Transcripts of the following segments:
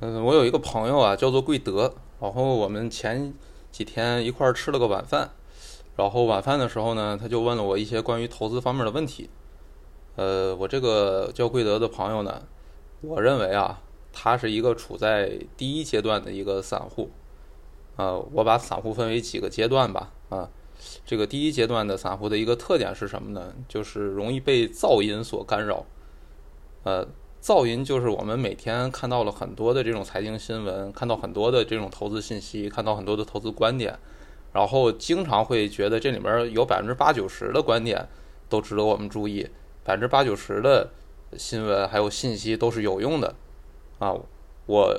嗯，我有一个朋友啊，叫做贵德，然后我们前几天一块儿吃了个晚饭，然后晚饭的时候呢，他就问了我一些关于投资方面的问题。呃，我这个叫贵德的朋友呢，我认为啊，他是一个处在第一阶段的一个散户。呃，我把散户分为几个阶段吧。啊，这个第一阶段的散户的一个特点是什么呢？就是容易被噪音所干扰。呃，噪音就是我们每天看到了很多的这种财经新闻，看到很多的这种投资信息，看到很多的投资观点，然后经常会觉得这里面有百分之八九十的观点都值得我们注意。百分之八九十的新闻还有信息都是有用的，啊，我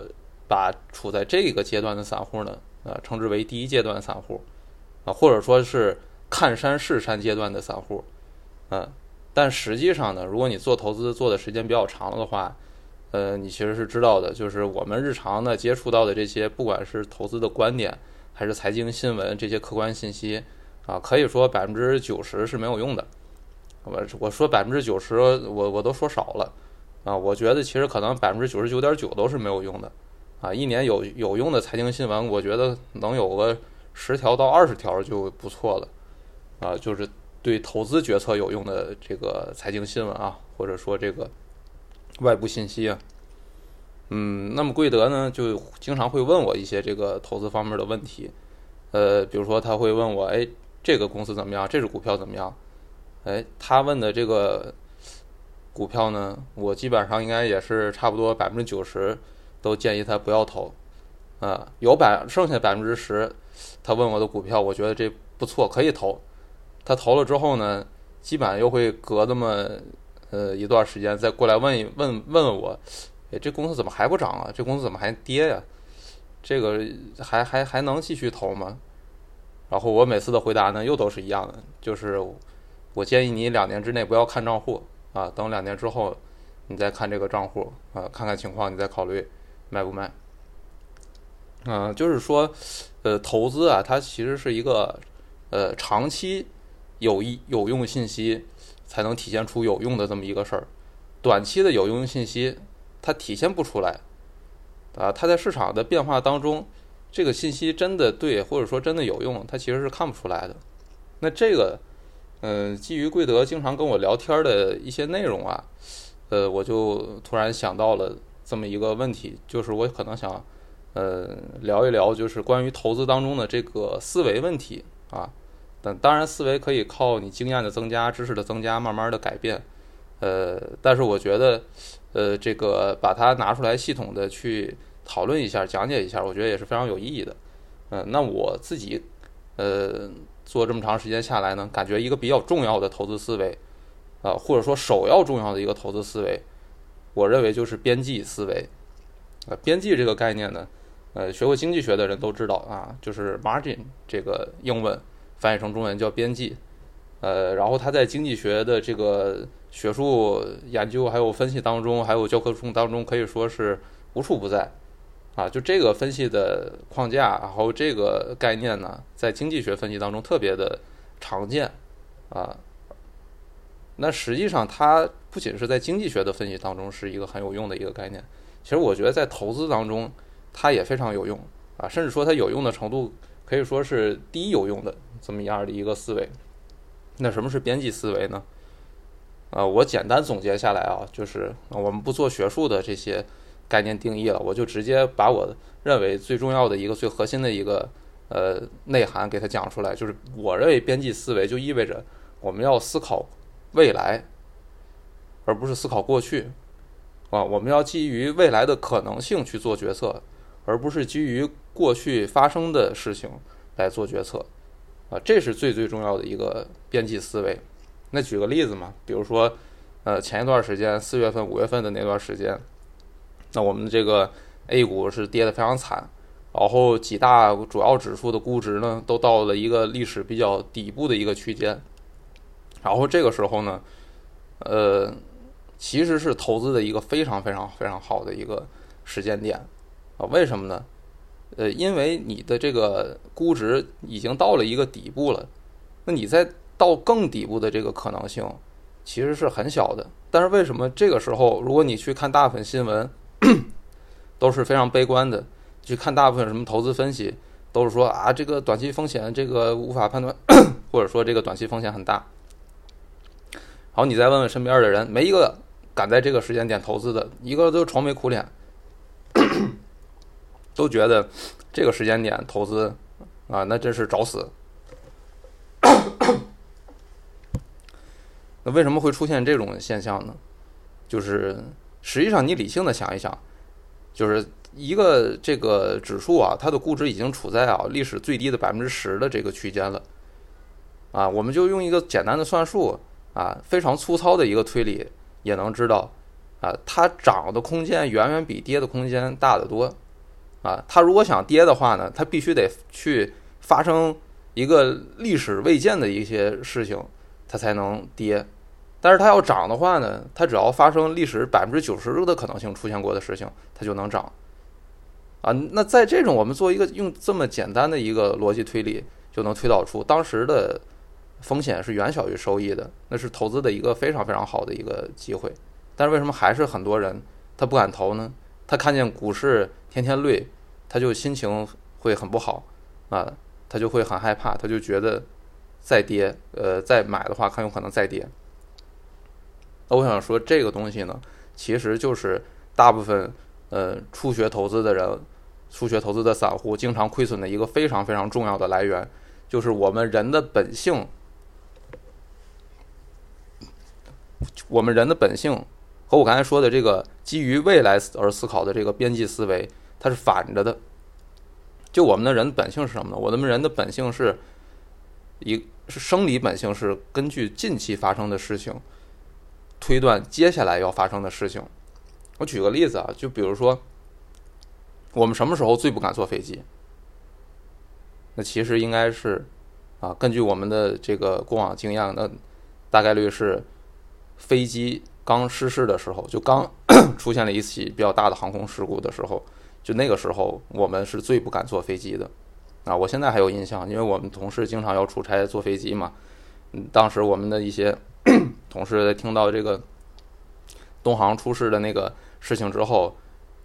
把处在这个阶段的散户呢，呃，称之为第一阶段散户，啊，或者说是看山是山阶段的散户，嗯，但实际上呢，如果你做投资做的时间比较长了的话，呃，你其实是知道的，就是我们日常呢接触到的这些，不管是投资的观点还是财经新闻这些客观信息，啊，可以说百分之九十是没有用的。我我说百分之九十，我我都说少了，啊，我觉得其实可能百分之九十九点九都是没有用的，啊，一年有有用的财经新闻，我觉得能有个十条到二十条就不错了，啊，就是对投资决策有用的这个财经新闻啊，或者说这个外部信息啊，嗯，那么贵德呢就经常会问我一些这个投资方面的问题，呃，比如说他会问我，哎，这个公司怎么样？这只股票怎么样？哎，他问的这个股票呢，我基本上应该也是差不多百分之九十都建议他不要投，啊，有百剩下百分之十，他问我的股票，我觉得这不错，可以投。他投了之后呢，基本上又会隔那么呃一段时间再过来问一问问问我，哎，这公司怎么还不涨啊？这公司怎么还跌呀？这个还还还能继续投吗？然后我每次的回答呢，又都是一样的，就是。我建议你两年之内不要看账户啊，等两年之后你再看这个账户啊，看看情况，你再考虑卖不卖。嗯，就是说，呃，投资啊，它其实是一个呃长期有益有用信息才能体现出有用的这么一个事儿，短期的有用信息它体现不出来啊，它在市场的变化当中，这个信息真的对或者说真的有用，它其实是看不出来的。那这个。嗯，基于贵德经常跟我聊天的一些内容啊，呃，我就突然想到了这么一个问题，就是我可能想，呃，聊一聊就是关于投资当中的这个思维问题啊。但当然，思维可以靠你经验的增加、知识的增加，慢慢的改变。呃，但是我觉得，呃，这个把它拿出来系统的去讨论一下、讲解一下，我觉得也是非常有意义的。嗯，那我自己，呃。做这么长时间下来呢，感觉一个比较重要的投资思维，啊，或者说首要重要的一个投资思维，我认为就是边际思维。啊，边际这个概念呢，呃，学过经济学的人都知道啊，就是 margin 这个英文翻译成中文叫边际，呃，然后它在经济学的这个学术研究还有分析当中，还有教科书当中可以说是无处不在。啊，就这个分析的框架，然后这个概念呢，在经济学分析当中特别的常见啊。那实际上，它不仅是在经济学的分析当中是一个很有用的一个概念，其实我觉得在投资当中，它也非常有用啊，甚至说它有用的程度可以说是第一有用的这么样的一个思维。那什么是边际思维呢？啊，我简单总结下来啊，就是我们不做学术的这些。概念定义了，我就直接把我认为最重要的一个、最核心的一个呃内涵给它讲出来。就是我认为边际思维就意味着我们要思考未来，而不是思考过去啊。我们要基于未来的可能性去做决策，而不是基于过去发生的事情来做决策啊。这是最最重要的一个边际思维。那举个例子嘛，比如说呃前一段时间四月份、五月份的那段时间。那我们这个 A 股是跌得非常惨，然后几大主要指数的估值呢，都到了一个历史比较底部的一个区间。然后这个时候呢，呃，其实是投资的一个非常非常非常好的一个时间点啊？为什么呢？呃，因为你的这个估值已经到了一个底部了，那你在到更底部的这个可能性其实是很小的。但是为什么这个时候，如果你去看大部分新闻？都是非常悲观的。去看大部分什么投资分析，都是说啊，这个短期风险这个无法判断，或者说这个短期风险很大。好，你再问问身边的人，没一个敢在这个时间点投资的，一个都愁眉苦脸，都觉得这个时间点投资啊，那真是找死。那为什么会出现这种现象呢？就是实际上你理性的想一想，就是一个这个指数啊，它的估值已经处在啊历史最低的百分之十的这个区间了。啊，我们就用一个简单的算术啊，非常粗糙的一个推理，也能知道啊，它涨的空间远远比跌的空间大得多。啊，它如果想跌的话呢，它必须得去发生一个历史未见的一些事情，它才能跌。但是它要涨的话呢，它只要发生历史百分之九十的可能性出现过的事情，它就能涨。啊，那在这种我们做一个用这么简单的一个逻辑推理，就能推导出当时的风险是远小于收益的，那是投资的一个非常非常好的一个机会。但是为什么还是很多人他不敢投呢？他看见股市天天绿，他就心情会很不好啊，他就会很害怕，他就觉得再跌，呃，再买的话很有可能再跌。那我想说，这个东西呢，其实就是大部分呃初学投资的人、初学投资的散户经常亏损的一个非常非常重要的来源，就是我们人的本性，我们人的本性和我刚才说的这个基于未来而思考的这个边际思维，它是反着的。就我们的人本性是什么呢？我们人的本性是一是生理本性，是根据近期发生的事情。推断接下来要发生的事情。我举个例子啊，就比如说，我们什么时候最不敢坐飞机？那其实应该是啊，根据我们的这个过往经验，那大概率是飞机刚失事的时候，就刚 出现了一起比较大的航空事故的时候，就那个时候我们是最不敢坐飞机的。啊，我现在还有印象，因为我们同事经常要出差坐飞机嘛。当时我们的一些。同事听到这个东航出事的那个事情之后，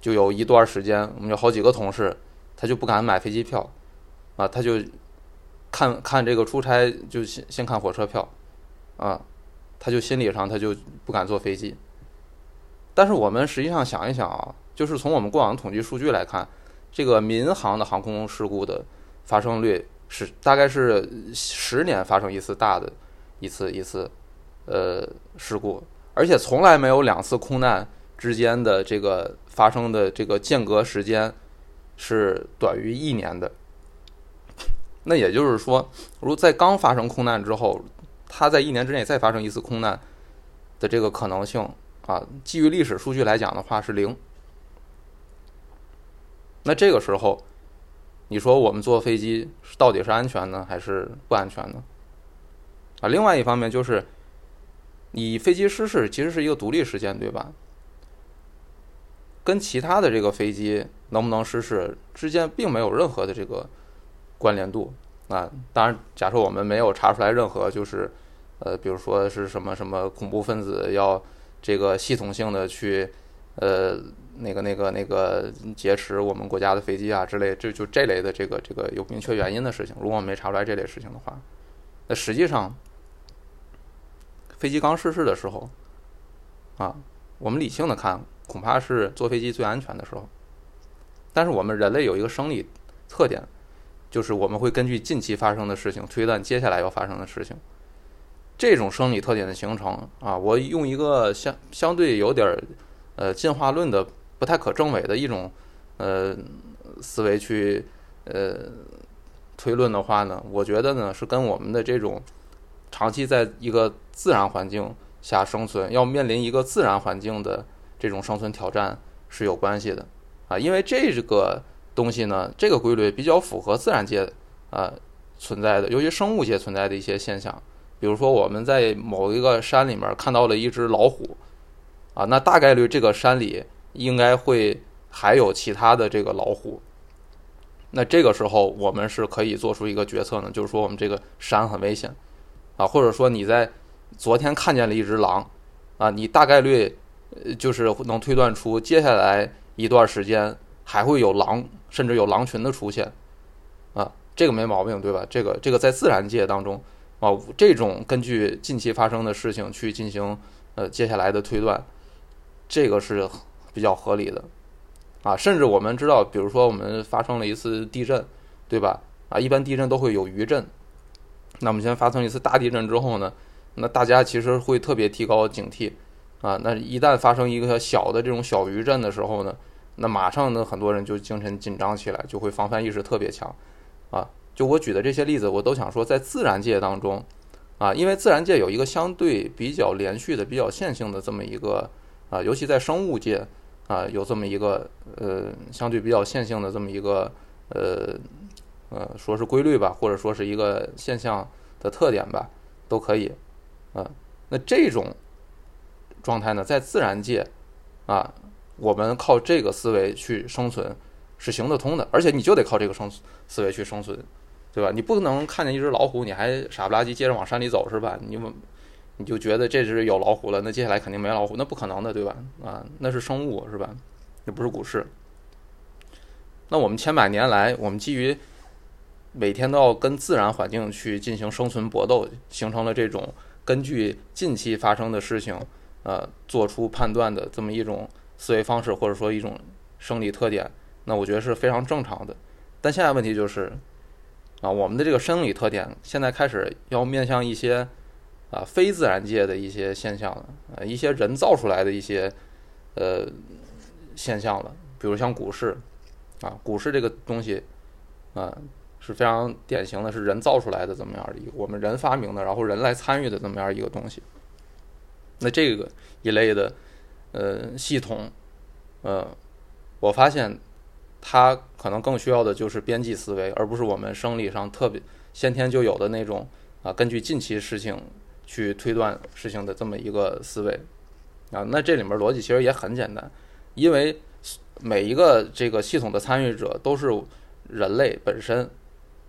就有一段时间，我们有好几个同事，他就不敢买飞机票，啊，他就看看这个出差就先先看火车票，啊，他就心理上他就不敢坐飞机。但是我们实际上想一想啊，就是从我们过往统计数据来看，这个民航的航空事故的发生率是大概是十年发生一次大的一次一次。呃，事故，而且从来没有两次空难之间的这个发生的这个间隔时间是短于一年的。那也就是说，如在刚发生空难之后，它在一年之内再发生一次空难的这个可能性啊，基于历史数据来讲的话是零。那这个时候，你说我们坐飞机到底是安全呢，还是不安全呢？啊，另外一方面就是。你飞机失事其实是一个独立事件，对吧？跟其他的这个飞机能不能失事之间并没有任何的这个关联度啊。当然，假设我们没有查出来任何就是，呃，比如说是什么什么恐怖分子要这个系统性的去呃那个那个那个劫持我们国家的飞机啊之类，就就这类的这个这个有明确原因的事情，如果我没查出来这类事情的话，那实际上。飞机刚失事的时候，啊，我们理性的看，恐怕是坐飞机最安全的时候。但是我们人类有一个生理特点，就是我们会根据近期发生的事情推断接下来要发生的事情。这种生理特点的形成啊，我用一个相相对有点儿呃进化论的不太可证伪的一种呃思维去呃推论的话呢，我觉得呢是跟我们的这种。长期在一个自然环境下生存，要面临一个自然环境的这种生存挑战是有关系的啊，因为这个东西呢，这个规律比较符合自然界啊存在的，尤其生物界存在的一些现象。比如说，我们在某一个山里面看到了一只老虎啊，那大概率这个山里应该会还有其他的这个老虎。那这个时候，我们是可以做出一个决策呢，就是说我们这个山很危险。啊，或者说你在昨天看见了一只狼，啊，你大概率就是能推断出接下来一段时间还会有狼，甚至有狼群的出现，啊，这个没毛病，对吧？这个这个在自然界当中啊，这种根据近期发生的事情去进行呃接下来的推断，这个是比较合理的，啊，甚至我们知道，比如说我们发生了一次地震，对吧？啊，一般地震都会有余震，那我们先发生一次大地震之后呢，那大家其实会特别提高警惕。啊，那一旦发生一个小的这种小余震的时候呢，那马上呢很多人就精神紧张起来，就会防范意识特别强。啊，就我举的这些例子，我都想说，在自然界当中，啊，因为自然界有一个相对比较连续的、比较线性的这么一个啊，尤其在生物界啊，有这么一个呃相对比较线性的这么一个呃呃说是规律吧，或者说是一个现象的特点吧，都可以。啊，那这种。状态呢，在自然界，啊，我们靠这个思维去生存是行得通的，而且你就得靠这个生思维去生存，对吧？你不能看见一只老虎，你还傻不拉几接着往山里走，是吧？你你就觉得这只有老虎了，那接下来肯定没老虎，那不可能的，对吧？啊，那是生物，是吧？那不是股市。那我们千百年来，我们基于每天都要跟自然环境去进行生存搏斗，形成了这种根据近期发生的事情。呃，做出判断的这么一种思维方式，或者说一种生理特点，那我觉得是非常正常的。但现在问题就是，啊，我们的这个生理特点现在开始要面向一些啊非自然界的一些现象了，呃，一些人造出来的一些呃现象了，比如像股市，啊，股市这个东西啊是非常典型的，是人造出来的这么样的一个，我们人发明的，然后人来参与的这么样一个东西。那这个一类的，呃，系统，呃，我发现它可能更需要的就是边际思维，而不是我们生理上特别先天就有的那种啊，根据近期事情去推断事情的这么一个思维啊。那这里面逻辑其实也很简单，因为每一个这个系统的参与者都是人类本身。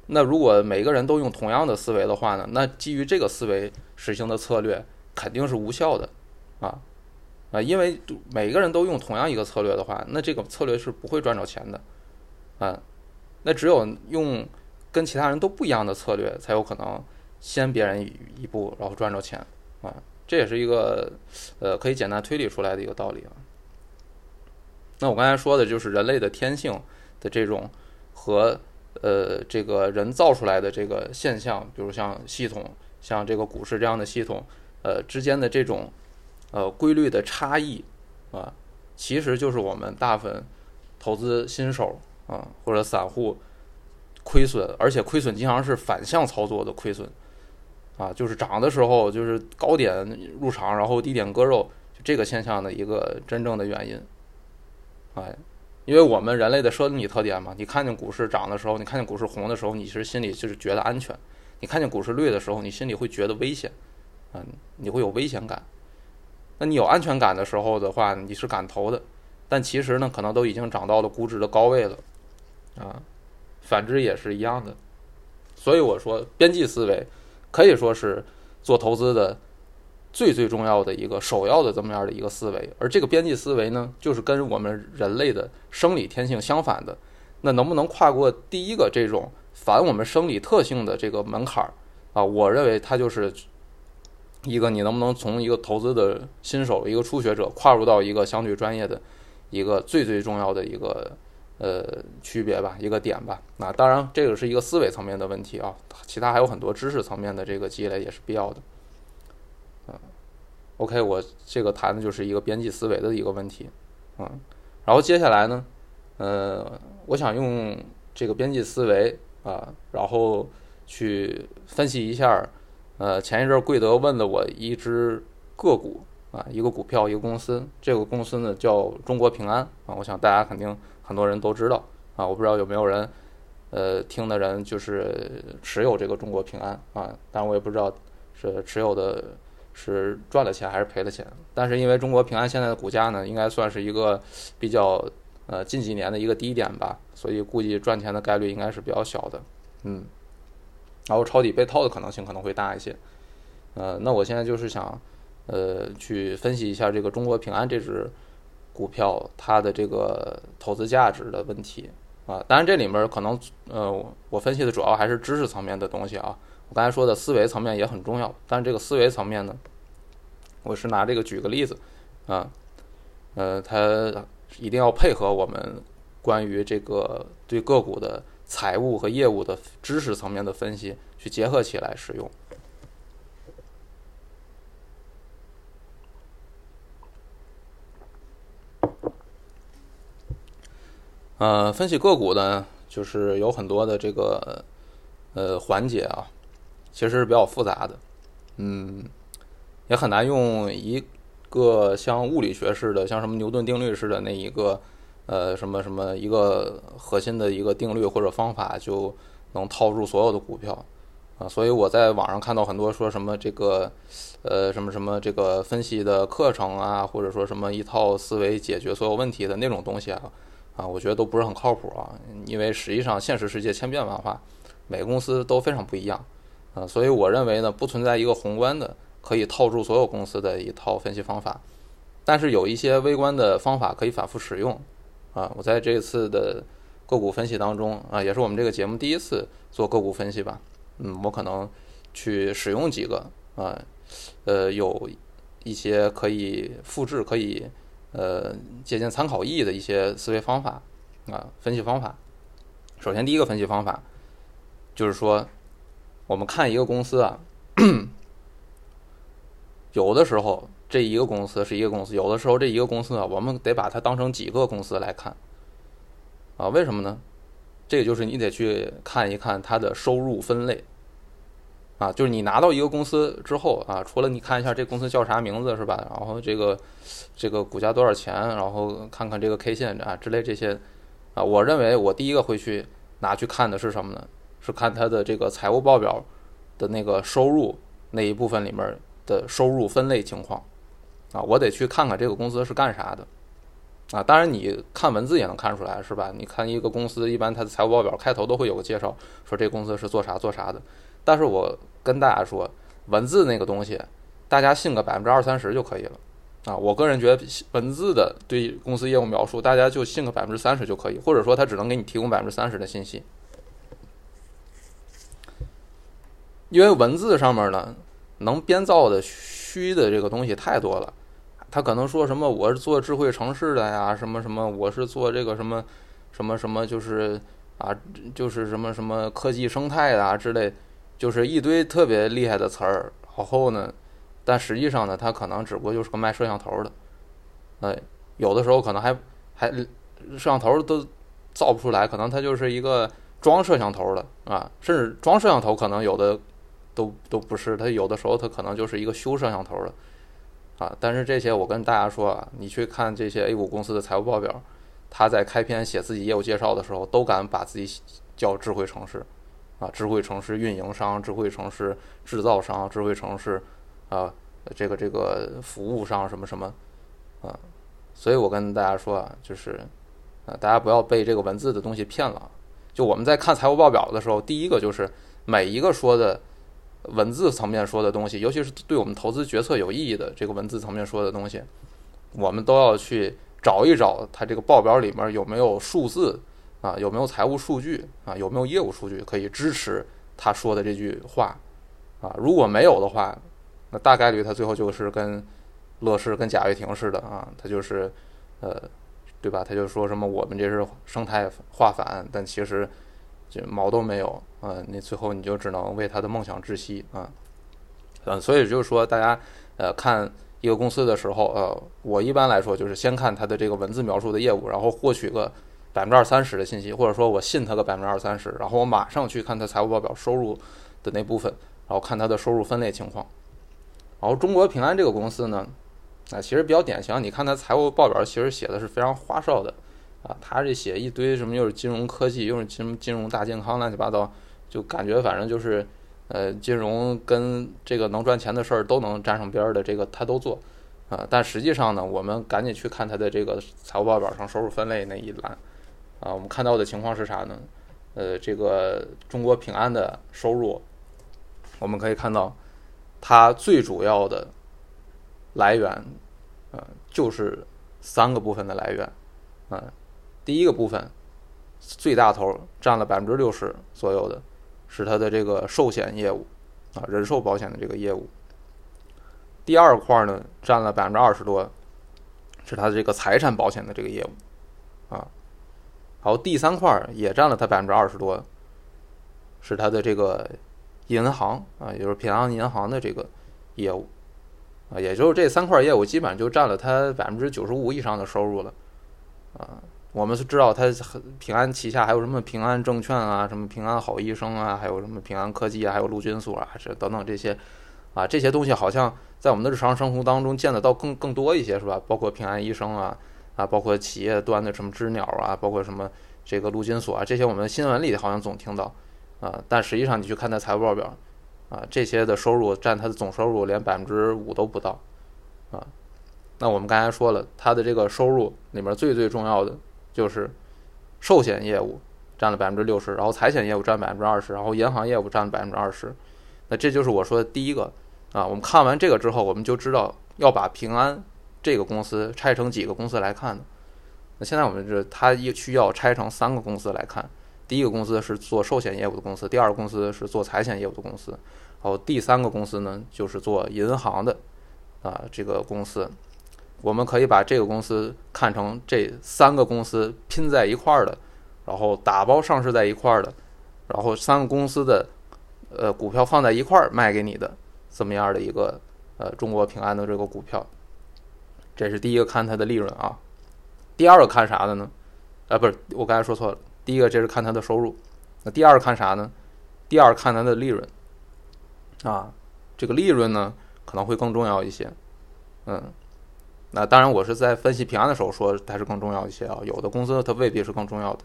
那如果每个人都用同样的思维的话呢，那基于这个思维实行的策略。肯定是无效的，啊啊，因为每个人都用同样一个策略的话，那这个策略是不会赚着钱的，啊，那只有用跟其他人都不一样的策略，才有可能先别人一步，然后赚着钱，啊，这也是一个呃可以简单推理出来的一个道理啊。那我刚才说的就是人类的天性的这种和呃这个人造出来的这个现象，比如像系统，像这个股市这样的系统。呃，之间的这种呃规律的差异啊，其实就是我们大部分投资新手啊或者散户亏损，而且亏损经常是反向操作的亏损啊，就是涨的时候就是高点入场，然后低点割肉，就这个现象的一个真正的原因。哎，因为我们人类的生理特点嘛，你看见股市涨的时候，你看见股市红的时候，你其实心里就是觉得安全；你看见股市绿的时候，你心里会觉得危险。嗯，你会有危险感。那你有安全感的时候的话，你是敢投的。但其实呢，可能都已经涨到了估值的高位了。啊，反之也是一样的。所以我说，边际思维可以说是做投资的最最重要的一个首要的这么样的一个思维。而这个边际思维呢，就是跟我们人类的生理天性相反的。那能不能跨过第一个这种反我们生理特性的这个门槛儿啊？我认为它就是。一个，你能不能从一个投资的新手、一个初学者跨入到一个相对专业的一个最最重要的一个呃区别吧，一个点吧。那当然，这个是一个思维层面的问题啊，其他还有很多知识层面的这个积累也是必要的。嗯，OK，我这个谈的就是一个边际思维的一个问题。嗯，然后接下来呢，呃，我想用这个边际思维啊，然后去分析一下。呃，前一阵贵德问了我一只个股啊，一个股票，一个公司，这个公司呢叫中国平安啊，我想大家肯定很多人都知道啊，我不知道有没有人呃听的人就是持有这个中国平安啊，但我也不知道是持有的是赚了钱还是赔了钱，但是因为中国平安现在的股价呢，应该算是一个比较呃近几年的一个低点吧，所以估计赚钱的概率应该是比较小的，嗯。然后抄底被套的可能性可能会大一些，呃，那我现在就是想，呃，去分析一下这个中国平安这只股票它的这个投资价值的问题啊。当然这里面可能呃我分析的主要还是知识层面的东西啊。我刚才说的思维层面也很重要，但是这个思维层面呢，我是拿这个举个例子啊，呃，它一定要配合我们关于这个对个股的财务和业务的知识层面的分析去结合起来使用。呃，分析个股呢，就是有很多的这个呃环节啊，其实是比较复杂的，嗯，也很难用一个像物理学似的，像什么牛顿定律似的那一个呃什么什么一个核心的一个定律或者方法就能套住所有的股票啊。所以我在网上看到很多说什么这个呃什么什么这个分析的课程啊，或者说什么一套思维解决所有问题的那种东西啊。啊，我觉得都不是很靠谱啊，因为实际上现实世界千变万化，每个公司都非常不一样，啊，所以我认为呢，不存在一个宏观的可以套住所有公司的一套分析方法，但是有一些微观的方法可以反复使用，啊，我在这次的个股分析当中啊，也是我们这个节目第一次做个股分析吧，嗯，我可能去使用几个啊，呃，有一些可以复制可以。呃，借鉴参考意义的一些思维方法啊，分析方法。首先，第一个分析方法就是说，我们看一个公司啊，有的时候这一个公司是一个公司，有的时候这一个公司啊，我们得把它当成几个公司来看啊。为什么呢？这个就是你得去看一看它的收入分类。啊，就是你拿到一个公司之后啊，除了你看一下这公司叫啥名字是吧？然后这个这个股价多少钱，然后看看这个 K 线啊之类这些啊，我认为我第一个会去拿去看的是什么呢？是看它的这个财务报表的那个收入那一部分里面的收入分类情况啊，我得去看看这个公司是干啥的啊。当然你看文字也能看出来是吧？你看一个公司一般它的财务报表开头都会有个介绍，说这公司是做啥做啥的。但是我跟大家说，文字那个东西，大家信个百分之二三十就可以了，啊，我个人觉得文字的对公司业务描述，大家就信个百分之三十就可以，或者说他只能给你提供百分之三十的信息，因为文字上面呢，能编造的虚的这个东西太多了，他可能说什么我是做智慧城市的呀，什么什么我是做这个什么什么什么，就是啊，就是什么什么科技生态啊之类。就是一堆特别厉害的词儿，然后呢，但实际上呢，它可能只不过就是个卖摄像头的，哎，有的时候可能还还摄像头都造不出来，可能它就是一个装摄像头的啊，甚至装摄像头可能有的都都不是，它有的时候它可能就是一个修摄像头的啊。但是这些我跟大家说啊，你去看这些 A 股公司的财务报表，他在开篇写自己业务介绍的时候，都敢把自己叫智慧城市。啊，智慧城市运营商、智慧城市制造商、智慧城市啊，这个这个服务商什么什么啊，所以我跟大家说啊，就是啊，大家不要被这个文字的东西骗了。就我们在看财务报表的时候，第一个就是每一个说的文字层面说的东西，尤其是对我们投资决策有意义的这个文字层面说的东西，我们都要去找一找它这个报表里面有没有数字。啊，有没有财务数据啊？有没有业务数据可以支持他说的这句话？啊，如果没有的话，那大概率他最后就是跟乐视、跟贾跃亭似的啊，他就是呃，对吧？他就说什么我们这是生态化反，但其实就毛都没有啊。那最后你就只能为他的梦想窒息啊。嗯，所以就是说，大家呃看一个公司的时候，呃，我一般来说就是先看他的这个文字描述的业务，然后获取个。百分之二三十的信息，或者说我信他个百分之二三十，然后我马上去看他财务报表收入的那部分，然后看他的收入分类情况。然后中国平安这个公司呢，啊，其实比较典型。你看他财务报表，其实写的是非常花哨的，啊，他这写一堆什么又是金融科技，又是金金融大健康，乱七八糟，就感觉反正就是，呃，金融跟这个能赚钱的事儿都能沾上边儿的，这个他都做，啊，但实际上呢，我们赶紧去看他的这个财务报表上收入分类那一栏。啊，我们看到的情况是啥呢？呃，这个中国平安的收入，我们可以看到，它最主要的来源，呃，就是三个部分的来源，啊，第一个部分最大头占了百分之六十左右的，是它的这个寿险业务，啊，人寿保险的这个业务。第二块呢，占了百分之二十多，是它的这个财产保险的这个业务，啊，好，第三块也占了它百分之二十多，是它的这个银行啊，也就是平安银行的这个业务。啊，也就是这三块业务基本上就占了它百分之九十五以上的收入了，啊，我们是知道它平安旗下还有什么平安证券啊，什么平安好医生啊，还有什么平安科技啊，还有陆军所啊，这等等这些，啊，这些东西好像在我们的日常生活当中见得到更更多一些，是吧？包括平安医生啊，啊，包括企业端的什么知鸟啊，包括什么这个陆军所啊，这些我们新闻里好像总听到，啊，但实际上你去看它财务报表。啊，这些的收入占它的总收入连百分之五都不到，啊，那我们刚才说了，它的这个收入里面最最重要的就是寿险业务占了百分之六十，然后财险业务占百分之二十，然后银行业务占百分之二十，那这就是我说的第一个啊。我们看完这个之后，我们就知道要把平安这个公司拆成几个公司来看的。那现在我们是它也需要拆成三个公司来看。第一个公司是做寿险业务的公司，第二个公司是做财险业务的公司，然后第三个公司呢就是做银行的，啊，这个公司，我们可以把这个公司看成这三个公司拼在一块儿的，然后打包上市在一块儿的，然后三个公司的呃股票放在一块儿卖给你的这么样的一个呃中国平安的这个股票，这是第一个看它的利润啊，第二个看啥的呢？啊，不是，我刚才说错了。第一个这是看它的收入，那第二看啥呢？第二看它的利润，啊，这个利润呢可能会更重要一些，嗯，那当然我是在分析平安的时候说它是更重要一些啊，有的公司它未必是更重要的，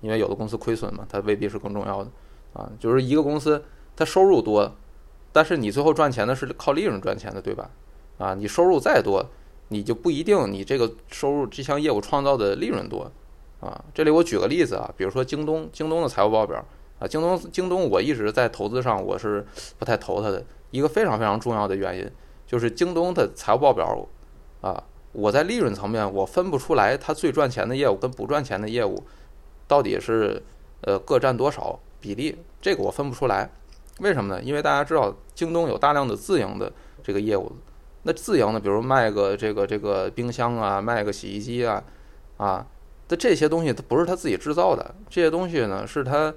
因为有的公司亏损嘛，它未必是更重要的，啊，就是一个公司它收入多，但是你最后赚钱的是靠利润赚钱的，对吧？啊，你收入再多，你就不一定你这个收入这项业务创造的利润多。啊，这里我举个例子啊，比如说京东，京东的财务报表啊，京东，京东，我一直在投资上我是不太投它的一个非常非常重要的原因，就是京东的财务报表啊，我在利润层面我分不出来它最赚钱的业务跟不赚钱的业务到底是呃各占多少比例，这个我分不出来，为什么呢？因为大家知道京东有大量的自营的这个业务，那自营的比如卖个这个这个冰箱啊，卖个洗衣机啊，啊。那这些东西它不是他自己制造的，这些东西呢是他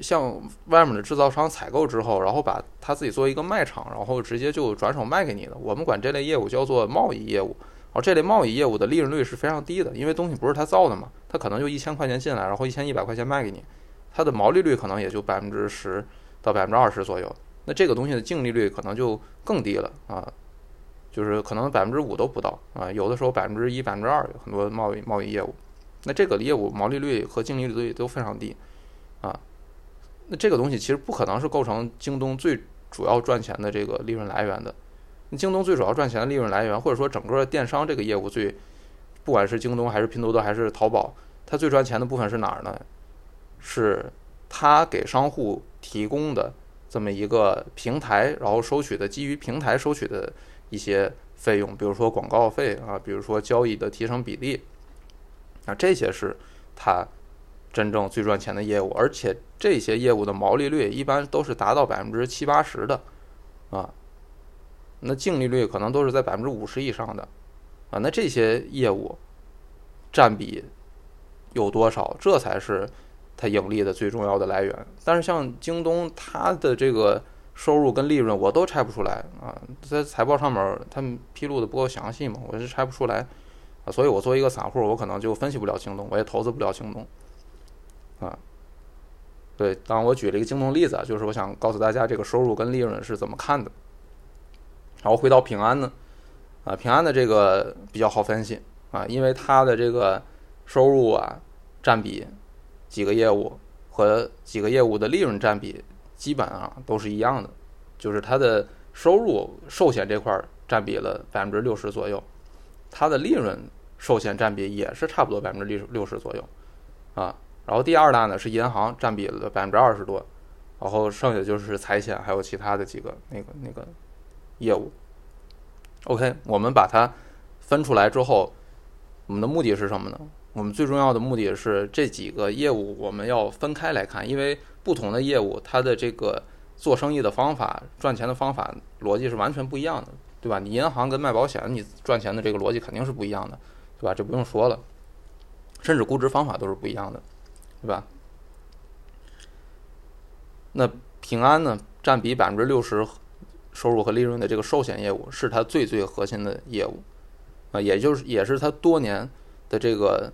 向外面的制造商采购之后，然后把他自己作为一个卖场，然后直接就转手卖给你的。我们管这类业务叫做贸易业务，而这类贸易业务的利润率是非常低的，因为东西不是他造的嘛，他可能就一千块钱进来，然后一千一百块钱卖给你，它的毛利率可能也就百分之十到百分之二十左右。那这个东西的净利率可能就更低了啊，就是可能百分之五都不到啊，有的时候百分之一、百分之二，有很多贸易贸易业务。那这个业务毛利率和净利率都非常低，啊，那这个东西其实不可能是构成京东最主要赚钱的这个利润来源的。京东最主要赚钱的利润来源，或者说整个电商这个业务最，不管是京东还是拼多多还是淘宝，它最赚钱的部分是哪儿呢？是它给商户提供的这么一个平台，然后收取的基于平台收取的一些费用，比如说广告费啊，比如说交易的提成比例。那这些是它真正最赚钱的业务，而且这些业务的毛利率一般都是达到百分之七八十的，啊，那净利率可能都是在百分之五十以上的，啊，那这些业务占比有多少？这才是它盈利的最重要的来源。但是像京东，它的这个收入跟利润我都拆不出来啊，在财报上面他们披露的不够详细嘛，我是拆不出来。啊，所以我作为一个散户，我可能就分析不了京东，我也投资不了京东，啊，对，当然我举了一个京东例子啊，就是我想告诉大家这个收入跟利润是怎么看的。然后回到平安呢，啊，平安的这个比较好分析啊，因为它的这个收入啊占比，几个业务和几个业务的利润占比基本上都是一样的，就是它的收入寿险这块占比了百分之六十左右。它的利润寿险占比也是差不多百分之六六十左右，啊，然后第二大呢是银行占比了百分之二十多，然后剩下就是财险还有其他的几个那个那个业务。OK，我们把它分出来之后，我们的目的是什么呢？我们最重要的目的是这几个业务我们要分开来看，因为不同的业务它的这个做生意的方法、赚钱的方法逻辑是完全不一样的，对吧？你银行跟卖保险，你赚钱的这个逻辑肯定是不一样的，对吧？这不用说了，甚至估值方法都是不一样的，对吧？那平安呢，占比百分之六十收入和利润的这个寿险业务是它最最核心的业务，啊，也就是也是它多年的这个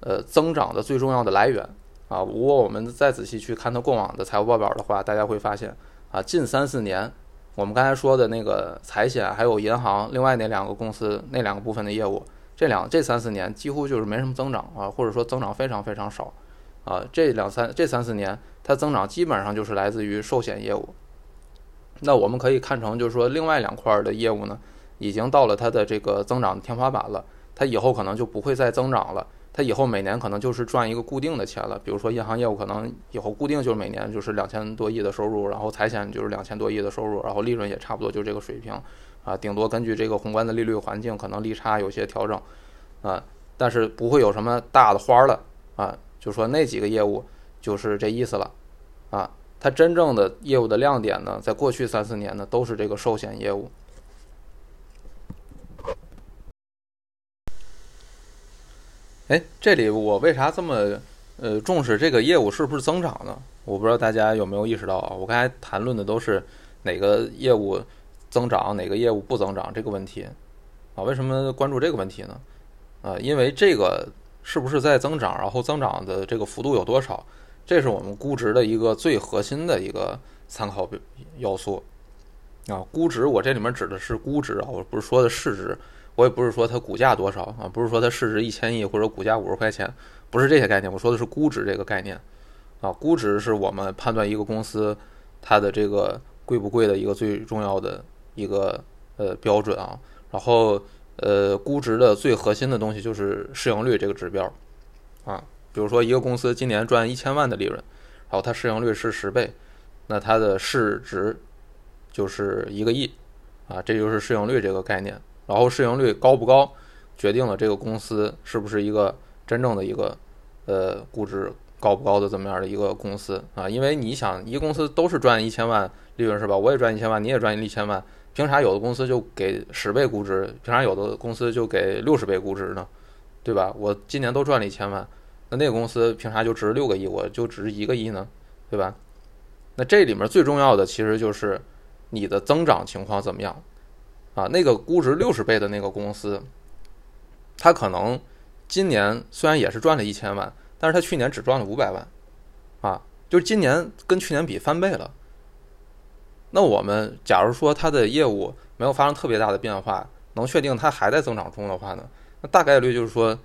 呃增长的最重要的来源啊。如果我们再仔细去看它过往的财务报表的话，大家会发现啊，近三四年我们刚才说的那个财险还有银行，另外那两个公司那两个部分的业务，这两这三四年几乎就是没什么增长啊，或者说增长非常非常少啊。这两三这三四年。它增长基本上就是来自于寿险业务，那我们可以看成就是说另外两块的业务呢，已经到了它的这个增长天花板了，它以后可能就不会再增长了，它以后每年可能就是赚一个固定的钱了，比如说银行业务可能以后固定就是每年就是两千多亿的收入，然后财险就是两千多亿的收入，然后利润也差不多就这个水平，啊，顶多根据这个宏观的利率环境可能利差有些调整，啊，但是不会有什么大的花儿了，啊，就说那几个业务。就是这意思了，啊，它真正的业务的亮点呢，在过去三四年呢，都是这个寿险业务。哎，这里我为啥这么呃重视这个业务是不是增长呢？我不知道大家有没有意识到啊？我刚才谈论的都是哪个业务增长，哪个业务不增长这个问题啊？为什么关注这个问题呢？啊，因为这个是不是在增长，然后增长的这个幅度有多少？这是我们估值的一个最核心的一个参考要素。啊，估值我这里面指的是估值啊，我不是说的市值，我也不是说它股价多少啊，不是说它市值一千亿或者股价五十块钱，不是这些概念，我说的是估值这个概念。啊，估值是我们判断一个公司它的这个贵不贵的一个最重要的一个呃标准啊，然后呃估值的最核心的东西就是市盈率这个指标。啊。比如说，一个公司今年赚一千万的利润，然后它市盈率是十倍，那它的市值就是一个亿，啊，这就是市盈率这个概念。然后市盈率高不高，决定了这个公司是不是一个真正的一个呃估值高不高的这么样的一个公司啊？因为你想，一个公司都是赚一千万利润是吧？我也赚一千万，你也赚一千万，凭啥有的公司就给十倍估值，凭啥有的公司就给六十倍估值呢？对吧？我今年都赚了一千万。那那个公司凭啥就值六个亿，我就值一个亿呢？对吧？那这里面最重要的其实就是你的增长情况怎么样啊？那个估值六十倍的那个公司，它可能今年虽然也是赚了一千万，但是它去年只赚了五百万啊，就是今年跟去年比翻倍了。那我们假如说它的业务没有发生特别大的变化，能确定它还在增长中的话呢？那大概率就是说。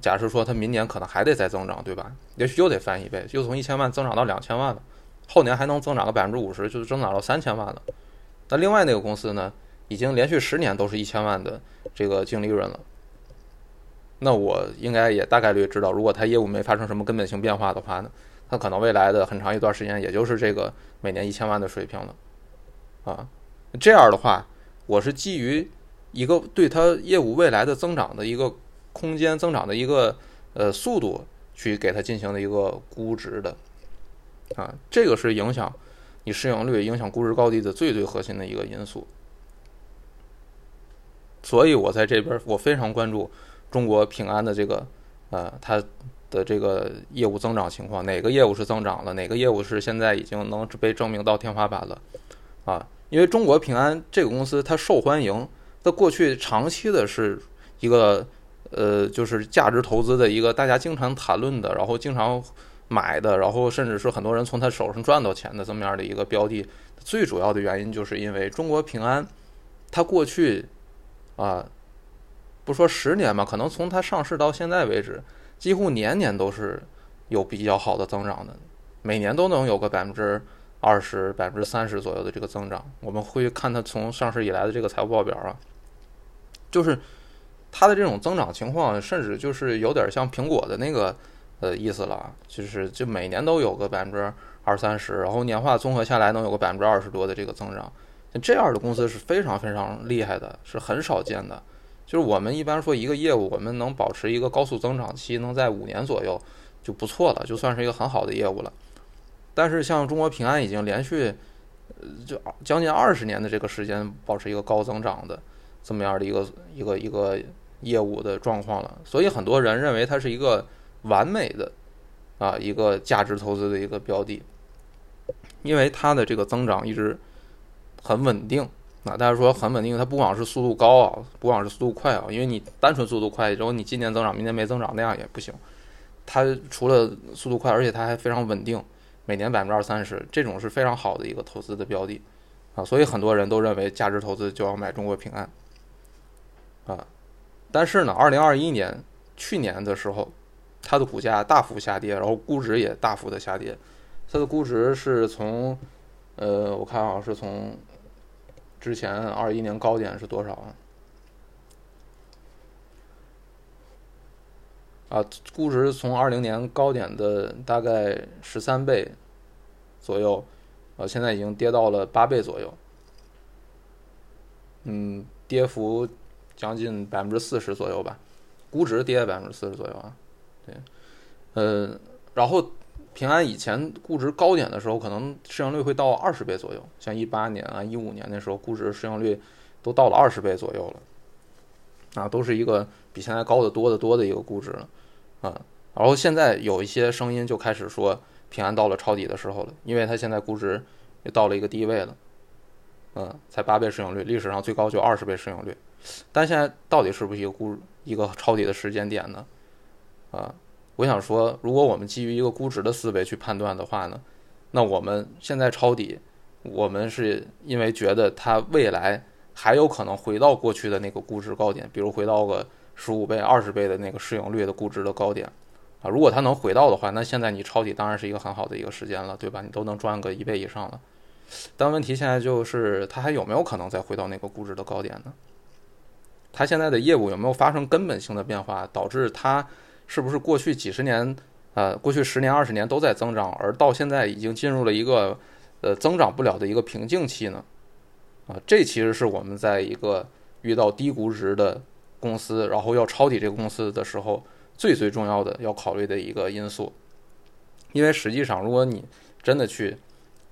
假设说它明年可能还得再增长，对吧？也许又得翻一倍，又从一千万增长到两千万了。后年还能增长个百分之五十，就是增长到三千万了。那另外那个公司呢，已经连续十年都是一千万的这个净利润了。那我应该也大概率知道，如果它业务没发生什么根本性变化的话呢，它可能未来的很长一段时间也就是这个每年一千万的水平了。啊，这样的话，我是基于一个对它业务未来的增长的一个。空间增长的一个呃速度，去给它进行的一个估值的，啊，这个是影响你市盈率、影响估值高低的最最核心的一个因素。所以我在这边我非常关注中国平安的这个呃它的这个业务增长情况，哪个业务是增长了，哪个业务是现在已经能被证明到天花板了，啊，因为中国平安这个公司它受欢迎，它过去长期的是一个。呃，就是价值投资的一个大家经常谈论的，然后经常买的，然后甚至是很多人从他手上赚到钱的这么样的一个标的。最主要的原因就是因为中国平安，它过去啊，不说十年吧，可能从它上市到现在为止，几乎年年都是有比较好的增长的，每年都能有个百分之二十、百分之三十左右的这个增长。我们会看它从上市以来的这个财务报表啊，就是。它的这种增长情况，甚至就是有点像苹果的那个呃意思了，就是就每年都有个百分之二三十，然后年化综合下来能有个百分之二十多的这个增长，像这样的公司是非常非常厉害的，是很少见的就是我们一般说一个业务，我们能保持一个高速增长期，能在五年左右就不错了，就算是一个很好的业务了。但是像中国平安已经连续呃就将近二十年的这个时间保持一个高增长的这么样的一个一个一个业务的状况了，所以很多人认为它是一个完美的啊一个价值投资的一个标的，因为它的这个增长一直很稳定啊。大家说很稳定，它不光是速度高啊，不光是速度快啊，因为你单纯速度快，然后你今年增长，明年没增长，那样也不行。它除了速度快，而且它还非常稳定，每年百分之二三十，这种是非常好的一个投资的标的啊。所以很多人都认为价值投资就要买中国平安啊。但是呢，二零二一年去年的时候，它的股价大幅下跌，然后估值也大幅的下跌。它的估值是从，呃，我看好像是从之前二一年高点是多少啊？啊，估值从二零年高点的大概十三倍左右，呃，现在已经跌到了八倍左右。嗯，跌幅将近百分之四十左右吧，估值跌百分之四十左右啊。对，呃，然后平安以前估值高点的时候，可能市盈率会到二十倍左右，像一八年啊、一五年那时候，估值市盈率都到了二十倍左右了，啊，都是一个比现在高的多得多的一个估值了。啊，然后现在有一些声音就开始说平安到了抄底的时候了，因为它现在估值也到了一个低位了，嗯，才八倍市盈率，历史上最高就二十倍市盈率，但现在到底是不是一个估一个抄底的时间点呢？啊，我想说，如果我们基于一个估值的思维去判断的话呢，那我们现在抄底，我们是因为觉得它未来还有可能回到过去的那个估值高点，比如回到个。十五倍、二十倍的那个市盈率的估值的高点，啊，如果它能回到的话，那现在你抄底当然是一个很好的一个时间了，对吧？你都能赚个一倍以上了。但问题现在就是，它还有没有可能再回到那个估值的高点呢？它现在的业务有没有发生根本性的变化，导致它是不是过去几十年，呃，过去十年、二十年都在增长，而到现在已经进入了一个呃增长不了的一个瓶颈期呢？啊，这其实是我们在一个遇到低估值的。公司，然后要抄底这个公司的时候，最最重要的要考虑的一个因素，因为实际上，如果你真的去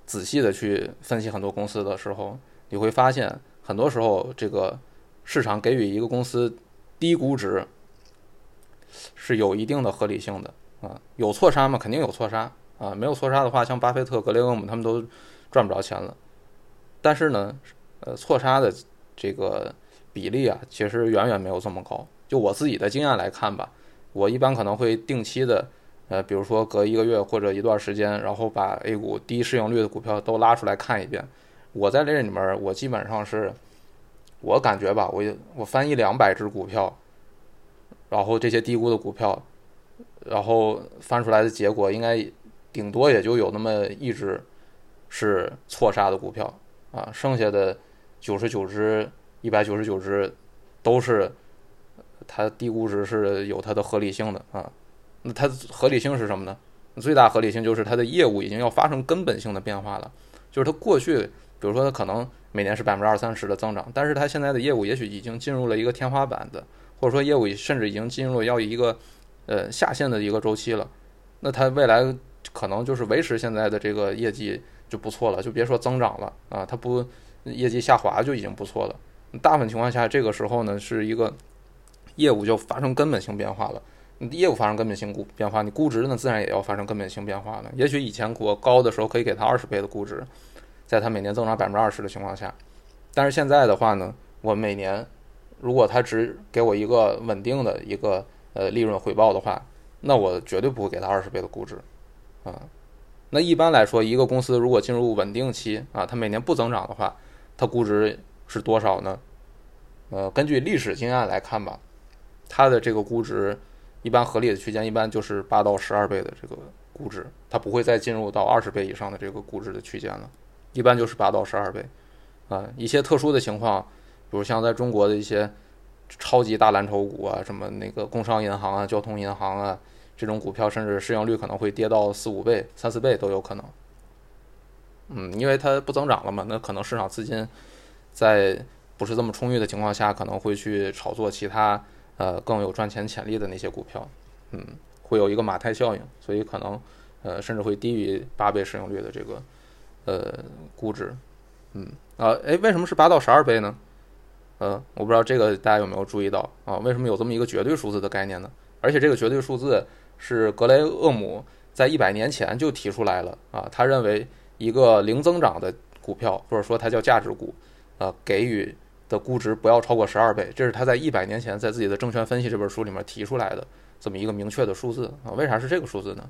仔细的去分析很多公司的时候，你会发现，很多时候这个市场给予一个公司低估值是有一定的合理性的啊。有错杀吗？肯定有错杀啊。没有错杀的话，像巴菲特、格雷厄姆他们都赚不着钱了。但是呢，呃，错杀的这个。比例啊，其实远远没有这么高。就我自己的经验来看吧，我一般可能会定期的，呃，比如说隔一个月或者一段时间，然后把 A 股低市盈率的股票都拉出来看一遍。我在这里面，我基本上是，我感觉吧，我也我翻一两百只股票，然后这些低估的股票，然后翻出来的结果，应该顶多也就有那么一只是错杀的股票啊，剩下的九十九只。一百九十九只，都是它低估值是有它的合理性的啊。那它合理性是什么呢？最大合理性就是它的业务已经要发生根本性的变化了。就是它过去，比如说它可能每年是百分之二三十的增长，但是它现在的业务也许已经进入了一个天花板的，或者说业务甚至已经进入要一个呃下线的一个周期了。那它未来可能就是维持现在的这个业绩就不错了，就别说增长了啊，它不业绩下滑就已经不错了。大部分情况下，这个时候呢，是一个业务就发生根本性变化了。业务发生根本性变化，你估值呢自然也要发生根本性变化了。也许以前股高的时候可以给它二十倍的估值，在它每年增长百分之二十的情况下，但是现在的话呢，我每年如果它只给我一个稳定的一个呃利润回报的话，那我绝对不会给它二十倍的估值啊。那一般来说，一个公司如果进入稳定期啊，它每年不增长的话，它估值。是多少呢？呃，根据历史经验来看吧，它的这个估值一般合理的区间一般就是八到十二倍的这个估值，它不会再进入到二十倍以上的这个估值的区间了，一般就是八到十二倍。啊，一些特殊的情况，比如像在中国的一些超级大蓝筹股啊，什么那个工商银行啊、交通银行啊这种股票，甚至市盈率可能会跌到四五倍、三四倍都有可能。嗯，因为它不增长了嘛，那可能市场资金。在不是这么充裕的情况下，可能会去炒作其他呃更有赚钱潜力的那些股票，嗯，会有一个马太效应，所以可能呃甚至会低于八倍市盈率的这个呃估值，嗯啊，哎，为什么是八到十二倍呢？呃，我不知道这个大家有没有注意到啊？为什么有这么一个绝对数字的概念呢？而且这个绝对数字是格雷厄姆在一百年前就提出来了啊，他认为一个零增长的股票，或者说它叫价值股，啊，给予的估值不要超过十二倍，这是他在一百年前在自己的《证券分析》这本书里面提出来的这么一个明确的数字啊。为啥是这个数字呢？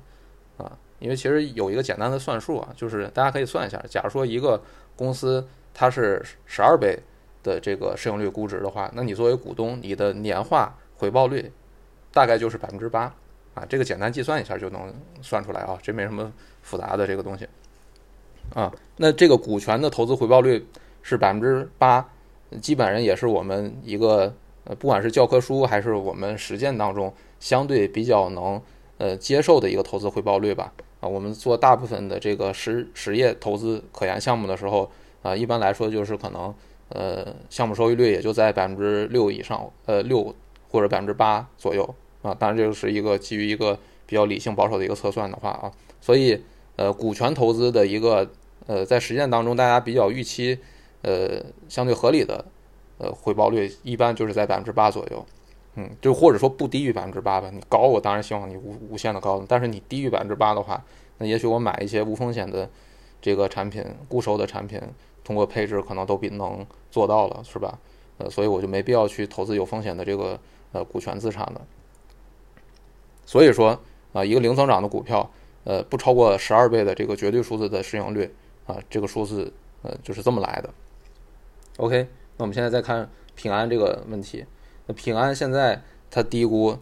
啊，因为其实有一个简单的算术啊，就是大家可以算一下，假如说一个公司它是十二倍的这个市盈率估值的话，那你作为股东，你的年化回报率大概就是百分之八啊。这个简单计算一下就能算出来啊，这没什么复杂的这个东西啊。那这个股权的投资回报率是百分之八，基本上也是我们一个呃，不管是教科书还是我们实践当中相对比较能。呃，接受的一个投资回报率吧。啊，我们做大部分的这个实实业投资可研项目的时候，啊，一般来说就是可能，呃，项目收益率也就在百分之六以上，呃，六或者百分之八左右。啊，当然这个是一个基于一个比较理性保守的一个测算的话啊，所以，呃，股权投资的一个，呃，在实践当中大家比较预期，呃，相对合理的，呃，回报率一般就是在百分之八左右。嗯，就或者说不低于百分之八吧。你高，我当然希望你无无限的高。但是你低于百分之八的话，那也许我买一些无风险的这个产品、固收的产品，通过配置可能都比能做到了，是吧？呃，所以我就没必要去投资有风险的这个呃股权资产了。所以说啊，一个零增长的股票，呃，不超过十二倍的这个绝对数字的市盈率啊，这个数字呃就是这么来的。OK，那我们现在再看平安这个问题。那平安现在它低估，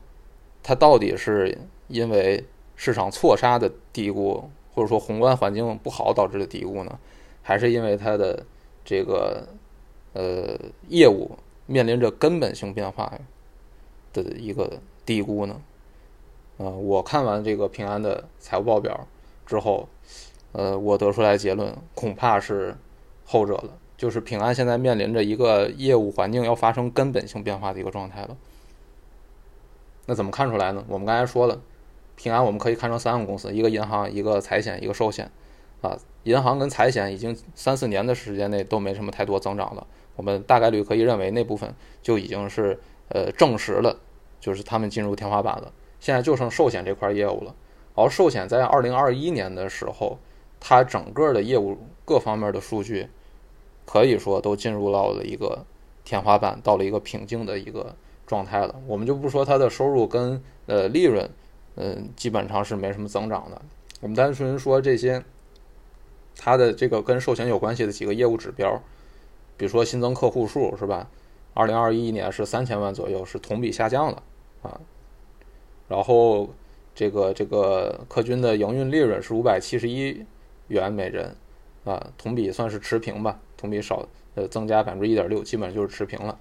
它到底是因为市场错杀的低估，或者说宏观环境不好导致的低估呢，还是因为它的这个呃业务面临着根本性变化的一个低估呢？呃，我看完这个平安的财务报表之后，呃，我得出来结论，恐怕是后者了。就是平安现在面临着一个业务环境要发生根本性变化的一个状态了。那怎么看出来呢？我们刚才说了，平安我们可以看成三个公司：一个银行，一个财险，一个寿险。啊，银行跟财险已经三四年的时间内都没什么太多增长了。我们大概率可以认为那部分就已经是呃证实了，就是他们进入天花板了。现在就剩寿险这块业务了。而寿险在二零二一年的时候，它整个的业务各方面的数据。可以说都进入到了一个天花板，到了一个瓶颈的一个状态了。我们就不说它的收入跟呃利润，嗯，基本上是没什么增长的。我们单纯说这些，它的这个跟寿险有关系的几个业务指标，比如说新增客户数是吧？二零二一年是三千万左右，是同比下降了啊。然后这个这个客均的营运利润是五百七十一元每人啊，同比算是持平吧。同比少呃增加百分之一点六，基本上就是持平了，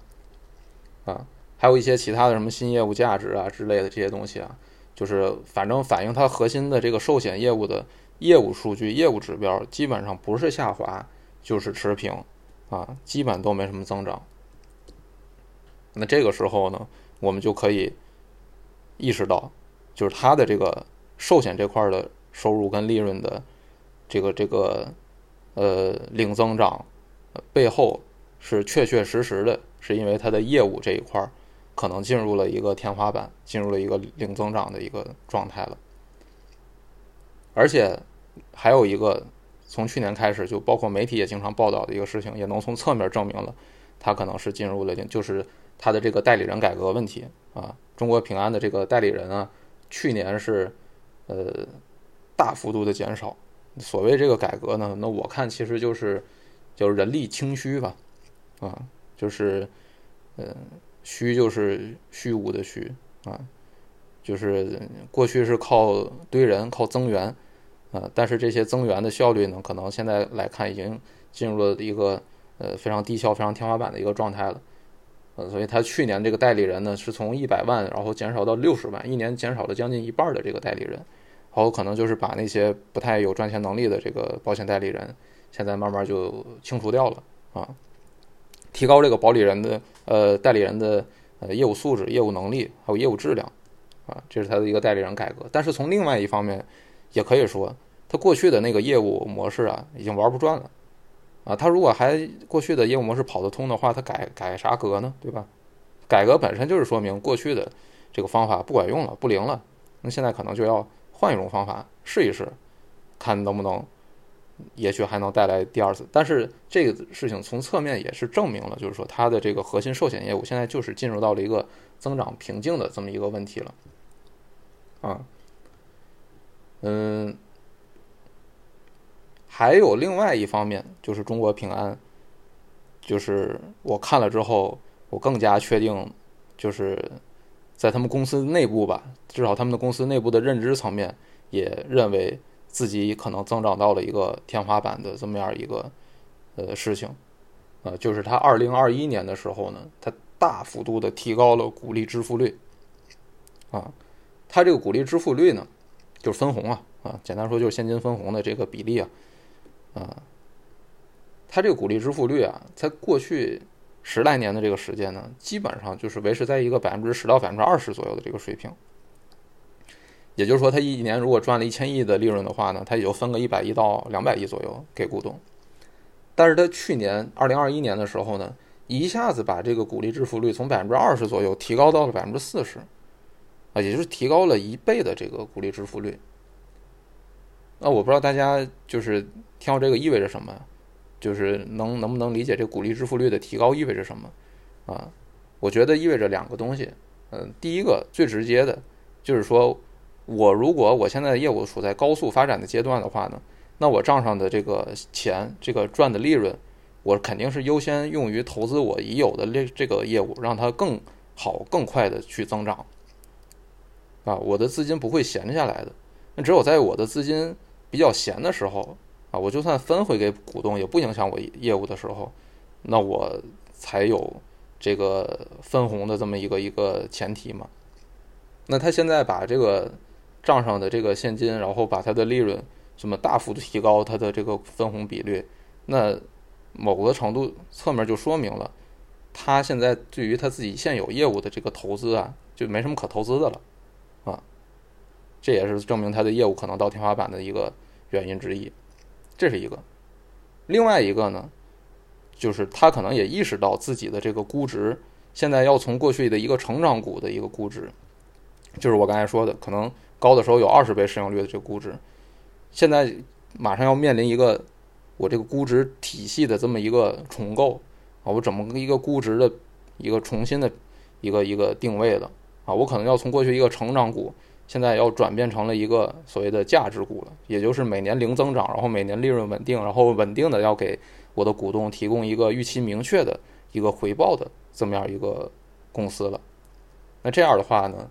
啊，还有一些其他的什么新业务价值啊之类的这些东西啊，就是反正反映它核心的这个寿险业务的业务数据、业务指标，基本上不是下滑就是持平，啊，基本都没什么增长。那这个时候呢，我们就可以意识到，就是它的这个寿险这块的收入跟利润的这个这个呃零增长。背后是确确实实的，是因为它的业务这一块儿可能进入了一个天花板，进入了一个零增长的一个状态了。而且还有一个，从去年开始就包括媒体也经常报道的一个事情，也能从侧面证明了它可能是进入了，就是它的这个代理人改革问题啊。中国平安的这个代理人啊，去年是呃大幅度的减少。所谓这个改革呢，那我看其实就是。就是人力清虚吧，啊，就是，嗯，虚就是虚无的虚啊，就是过去是靠堆人、靠增援，啊，但是这些增援的效率呢，可能现在来看已经进入了一个呃非常低效、非常天花板的一个状态了，呃，所以他去年这个代理人呢，是从一百万然后减少到六十万，一年减少了将近一半的这个代理人，然后可能就是把那些不太有赚钱能力的这个保险代理人。现在慢慢就清除掉了啊，提高这个保理人的呃代理人的呃业务素质、业务能力还有业务质量啊，这是他的一个代理人改革。但是从另外一方面，也可以说他过去的那个业务模式啊，已经玩不转了啊。他如果还过去的业务模式跑得通的话，他改改啥革呢？对吧？改革本身就是说明过去的这个方法不管用了、不灵了，那现在可能就要换一种方法试一试，看能不能。也许还能带来第二次，但是这个事情从侧面也是证明了，就是说它的这个核心寿险业务现在就是进入到了一个增长瓶颈的这么一个问题了。啊，嗯，还有另外一方面就是中国平安，就是我看了之后，我更加确定，就是在他们公司内部吧，至少他们的公司内部的认知层面也认为。自己可能增长到了一个天花板的这么样一个呃事情，呃，就是他二零二一年的时候呢，他大幅度的提高了股利支付率，啊，他这个股利支付率呢，就是分红啊，啊，简单说就是现金分红的这个比例啊，啊，他这个股利支付率啊，在过去十来年的这个时间呢，基本上就是维持在一个百分之十到百分之二十左右的这个水平。也就是说，他一年如果赚了一千亿的利润的话呢，他也就分个一百亿到两百亿左右给股东。但是他去年二零二一年的时候呢，一下子把这个股利支付率从百分之二十左右提高到了百分之四十，啊，也就是提高了一倍的这个股利支付率。那我不知道大家就是听到这个意味着什么，就是能能不能理解这股利支付率的提高意味着什么？啊，我觉得意味着两个东西。嗯，第一个最直接的，就是说。我如果我现在的业务处在高速发展的阶段的话呢，那我账上的这个钱，这个赚的利润，我肯定是优先用于投资我已有的这这个业务，让它更好、更快的去增长。啊，我的资金不会闲下来的。那只有在我的资金比较闲的时候，啊，我就算分回给股东也不影响我业务的时候，那我才有这个分红的这么一个一个前提嘛。那他现在把这个。账上的这个现金，然后把它的利润什么大幅度提高，它的这个分红比率，那某个程度侧面就说明了，他现在对于他自己现有业务的这个投资啊，就没什么可投资的了，啊，这也是证明他的业务可能到天花板的一个原因之一，这是一个。另外一个呢，就是他可能也意识到自己的这个估值，现在要从过去的一个成长股的一个估值，就是我刚才说的可能。高的时候有二十倍市盈率的这个估值，现在马上要面临一个我这个估值体系的这么一个重构啊，我怎么一个估值的一个重新的一个一个定位了啊？我可能要从过去一个成长股，现在要转变成了一个所谓的价值股了，也就是每年零增长，然后每年利润稳定，然后稳定的要给我的股东提供一个预期明确的一个回报的这么样一个公司了。那这样的话呢？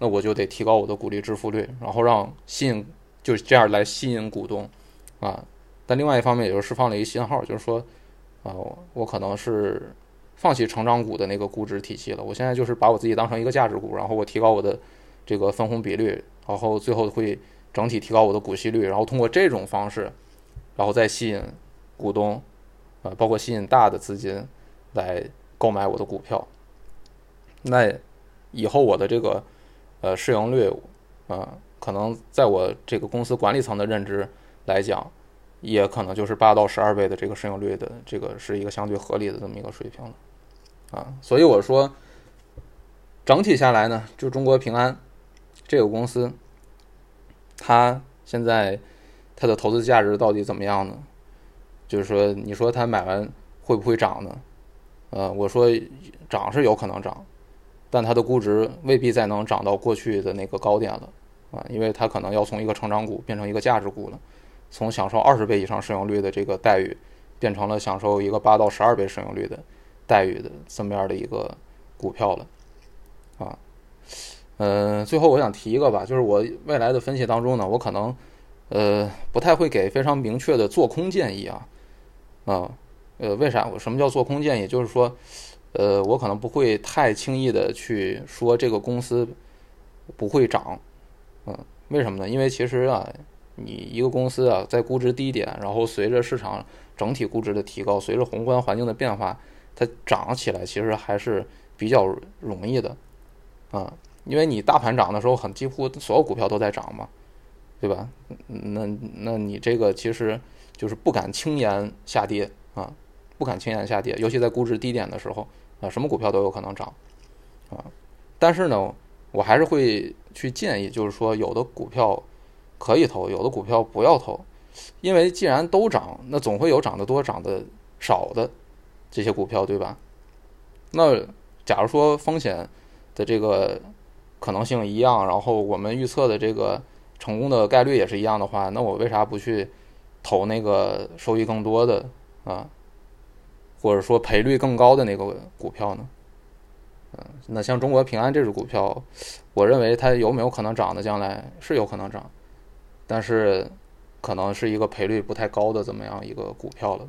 那我就得提高我的股利支付率，然后让吸引就是这样来吸引股东，啊，但另外一方面也就释放了一个信号，就是说，啊，我可能是放弃成长股的那个估值体系了，我现在就是把我自己当成一个价值股，然后我提高我的这个分红比率，然后最后会整体提高我的股息率，然后通过这种方式，然后再吸引股东，啊，包括吸引大的资金来购买我的股票，那以后我的这个。呃，市盈率，啊，可能在我这个公司管理层的认知来讲，也可能就是八到十二倍的这个市盈率的，这个是一个相对合理的这么一个水平了，啊，所以我说，整体下来呢，就中国平安这个公司，它现在它的投资价值到底怎么样呢？就是说，你说它买完会不会涨呢？呃，我说涨是有可能涨。但它的估值未必再能涨到过去的那个高点了，啊，因为它可能要从一个成长股变成一个价值股了，从享受二十倍以上市盈率的这个待遇，变成了享受一个八到十二倍市盈率的待遇的这么样的一个股票了，啊，嗯，最后我想提一个吧，就是我未来的分析当中呢，我可能呃不太会给非常明确的做空建议啊，啊，呃，为啥我？什么叫做空建议？就是说。呃，我可能不会太轻易的去说这个公司不会涨，嗯，为什么呢？因为其实啊，你一个公司啊，在估值低点，然后随着市场整体估值的提高，随着宏观环境的变化，它涨起来其实还是比较容易的，啊，因为你大盘涨的时候，很几乎所有股票都在涨嘛，对吧？那那你这个其实就是不敢轻言下跌啊，不敢轻言下跌，尤其在估值低点的时候啊，什么股票都有可能涨啊。但是呢，我还是会去建议，就是说有的股票可以投，有的股票不要投，因为既然都涨，那总会有涨得多、涨得少的。这些股票对吧？那假如说风险的这个可能性一样，然后我们预测的这个成功的概率也是一样的话，那我为啥不去投那个收益更多的啊，或者说赔率更高的那个股票呢？嗯，那像中国平安这只股票，我认为它有没有可能涨的？将来是有可能涨，但是可能是一个赔率不太高的这么样一个股票了。